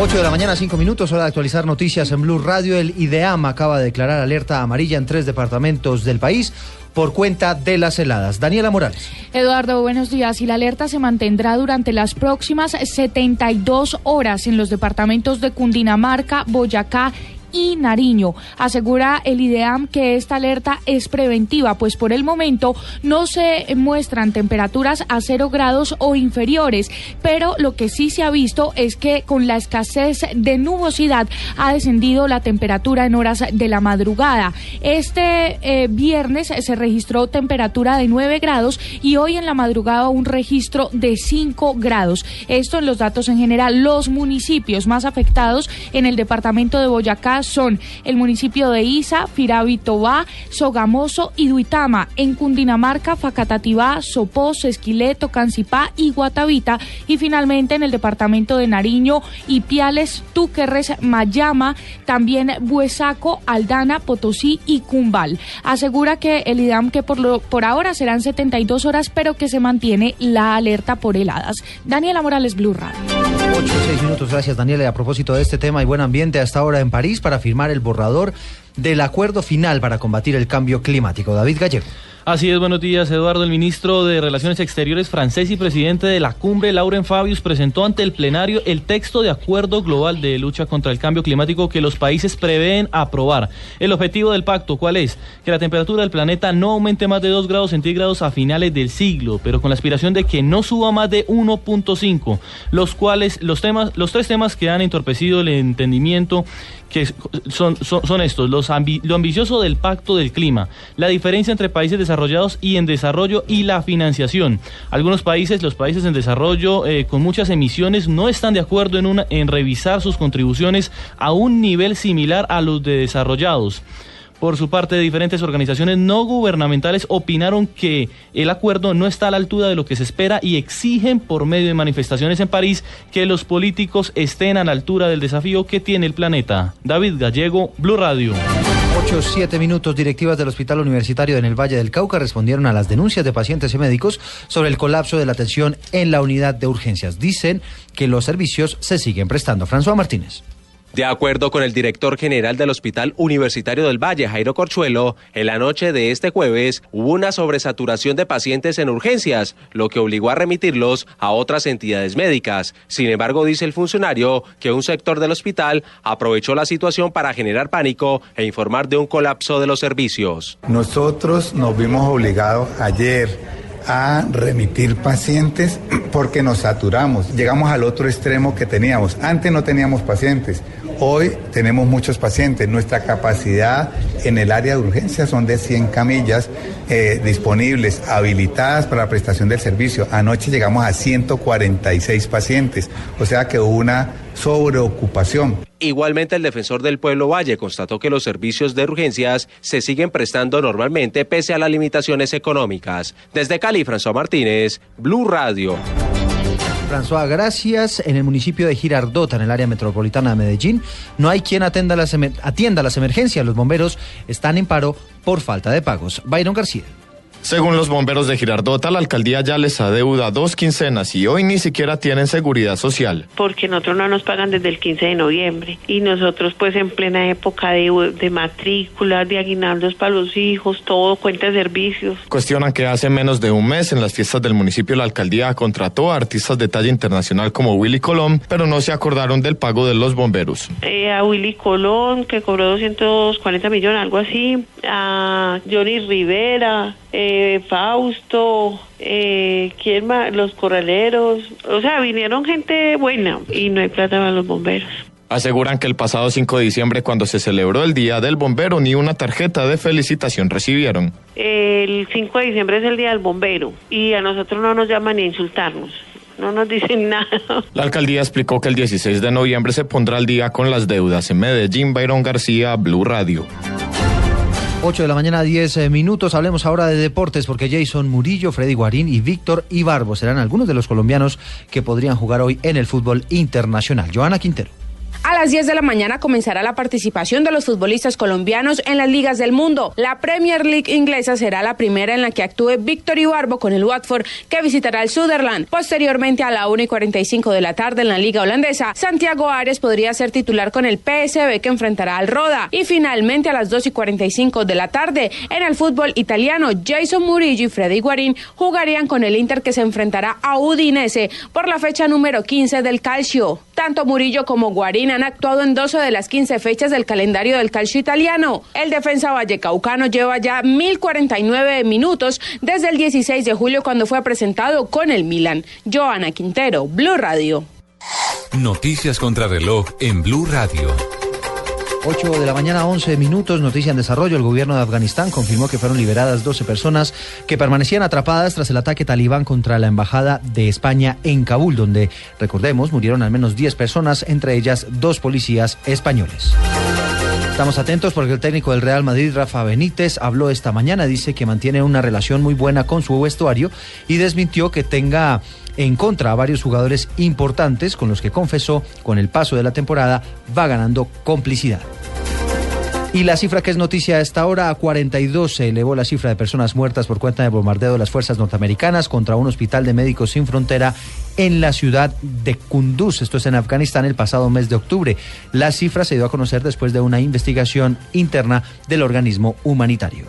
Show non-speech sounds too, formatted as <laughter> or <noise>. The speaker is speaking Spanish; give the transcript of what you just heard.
8 de la mañana, 5 minutos, hora de actualizar noticias en Blue Radio. El IDEAM acaba de declarar alerta amarilla en tres departamentos del país por cuenta de las heladas. Daniela Morales. Eduardo, buenos días. Y la alerta se mantendrá durante las próximas 72 horas en los departamentos de Cundinamarca, Boyacá y Nariño. Asegura el IDEAM que esta alerta es preventiva, pues por el momento no se muestran temperaturas a cero grados o inferiores, pero lo que sí se ha visto es que con la escasez de nubosidad ha descendido la temperatura en horas de la madrugada. Este eh, viernes se registró temperatura de 9 grados y hoy en la madrugada un registro de 5 grados. Esto en los datos en general. Los municipios más afectados en el departamento de Boyacá son el municipio de Isa, Firavitobá, Sogamoso y Duitama. En Cundinamarca, Facatativá, Sopós, Esquileto, Cancipá y Guatavita. Y finalmente en el departamento de Nariño, Ipiales, Túquerres, Mayama, también Buesaco, Aldana, Potosí y Cumbal. Asegura que el IDAM que por, lo, por ahora serán 72 horas, pero que se mantiene la alerta por heladas. Daniela Morales, Blue Radio. 8 6 minutos, gracias Daniela. Y a propósito de este tema y buen ambiente hasta ahora en París, para firmar el borrador del acuerdo final para combatir el cambio climático. David Gallego. Así es, buenos días, Eduardo. El ministro de Relaciones Exteriores francés y presidente de la cumbre, Lauren Fabius, presentó ante el plenario el texto de acuerdo global de lucha contra el cambio climático que los países prevén aprobar. El objetivo del pacto, ¿cuál es? Que la temperatura del planeta no aumente más de 2 grados centígrados a finales del siglo, pero con la aspiración de que no suba más de 1.5, los cuales, los temas, los tres temas que han entorpecido el entendimiento que son, son, estos, los lo ambicioso del pacto del clima, la diferencia entre países desarrollados y en desarrollo y la financiación. Algunos países, los países en desarrollo eh, con muchas emisiones, no están de acuerdo en, en revisar sus contribuciones a un nivel similar a los de desarrollados. Por su parte, diferentes organizaciones no gubernamentales opinaron que el acuerdo no está a la altura de lo que se espera y exigen por medio de manifestaciones en París que los políticos estén a la altura del desafío que tiene el planeta. David Gallego, Blue Radio. 8, 7 minutos. Directivas del Hospital Universitario en el Valle del Cauca respondieron a las denuncias de pacientes y médicos sobre el colapso de la atención en la unidad de urgencias. Dicen que los servicios se siguen prestando. François Martínez. De acuerdo con el director general del Hospital Universitario del Valle, Jairo Corchuelo, en la noche de este jueves hubo una sobresaturación de pacientes en urgencias, lo que obligó a remitirlos a otras entidades médicas. Sin embargo, dice el funcionario que un sector del hospital aprovechó la situación para generar pánico e informar de un colapso de los servicios. Nosotros nos vimos obligados ayer a remitir pacientes porque nos saturamos. Llegamos al otro extremo que teníamos. Antes no teníamos pacientes. Hoy tenemos muchos pacientes. Nuestra capacidad en el área de urgencia son de 100 camillas eh, disponibles, habilitadas para la prestación del servicio. Anoche llegamos a 146 pacientes, o sea que hubo una sobreocupación. Igualmente, el defensor del pueblo Valle constató que los servicios de urgencias se siguen prestando normalmente pese a las limitaciones económicas. Desde Cali, François Martínez, Blue Radio. François, gracias. En el municipio de Girardota, en el área metropolitana de Medellín, no hay quien atienda las, atienda las emergencias. Los bomberos están en paro por falta de pagos. Byron García. Según los bomberos de Girardota, la alcaldía ya les adeuda dos quincenas y hoy ni siquiera tienen seguridad social. Porque nosotros no nos pagan desde el 15 de noviembre y nosotros pues en plena época de, de matrícula, de aguinaldos para los hijos, todo, cuenta de servicios. Cuestionan que hace menos de un mes en las fiestas del municipio la alcaldía contrató a artistas de talla internacional como Willy Colón, pero no se acordaron del pago de los bomberos. Eh, a Willy Colón, que cobró 240 millones, algo así, a Johnny Rivera, eh, Fausto, eh, ¿quién más? Los corraleros, o sea, vinieron gente buena y no hay plata para los bomberos. Aseguran que el pasado 5 de diciembre, cuando se celebró el Día del Bombero, ni una tarjeta de felicitación recibieron. El 5 de diciembre es el Día del Bombero y a nosotros no nos llaman ni a insultarnos. No nos <laughs> dicen nada. La alcaldía explicó que el 16 de noviembre se pondrá al día con las deudas. En Medellín, Byron García, Blue Radio. 8 de la mañana, 10 eh, minutos. Hablemos ahora de deportes porque Jason Murillo, Freddy Guarín y Víctor Ibarbo serán algunos de los colombianos que podrían jugar hoy en el fútbol internacional. Joana Quintero. A las 10 de la mañana comenzará la participación de los futbolistas colombianos en las ligas del mundo. La Premier League inglesa será la primera en la que actúe Víctor Ibarbo con el Watford, que visitará el Sutherland. Posteriormente, a la 1 y 45 de la tarde en la liga holandesa, Santiago Arias podría ser titular con el PSB que enfrentará al Roda. Y finalmente, a las 2 y 45 de la tarde, en el fútbol italiano, Jason Murillo y Freddy Guarín jugarían con el Inter que se enfrentará a Udinese por la fecha número 15 del Calcio. Tanto Murillo como Guarín han actuado en 12 de las 15 fechas del calendario del calcio italiano. El defensa vallecaucano lleva ya 1049 minutos desde el 16 de julio cuando fue presentado con el Milan. Joana Quintero, Blue Radio. Noticias contra reloj en Blue Radio. 8 de la mañana, 11 minutos, noticia en desarrollo. El gobierno de Afganistán confirmó que fueron liberadas 12 personas que permanecían atrapadas tras el ataque talibán contra la embajada de España en Kabul, donde, recordemos, murieron al menos 10 personas, entre ellas dos policías españoles. Estamos atentos porque el técnico del Real Madrid, Rafa Benítez, habló esta mañana, dice que mantiene una relación muy buena con su vestuario y desmintió que tenga en contra a varios jugadores importantes con los que confesó con el paso de la temporada va ganando complicidad. Y la cifra que es noticia a esta hora, a 42 se elevó la cifra de personas muertas por cuenta de bombardeo de las fuerzas norteamericanas contra un hospital de médicos sin frontera en la ciudad de Kunduz. Esto es en Afganistán el pasado mes de octubre. La cifra se dio a conocer después de una investigación interna del organismo humanitario.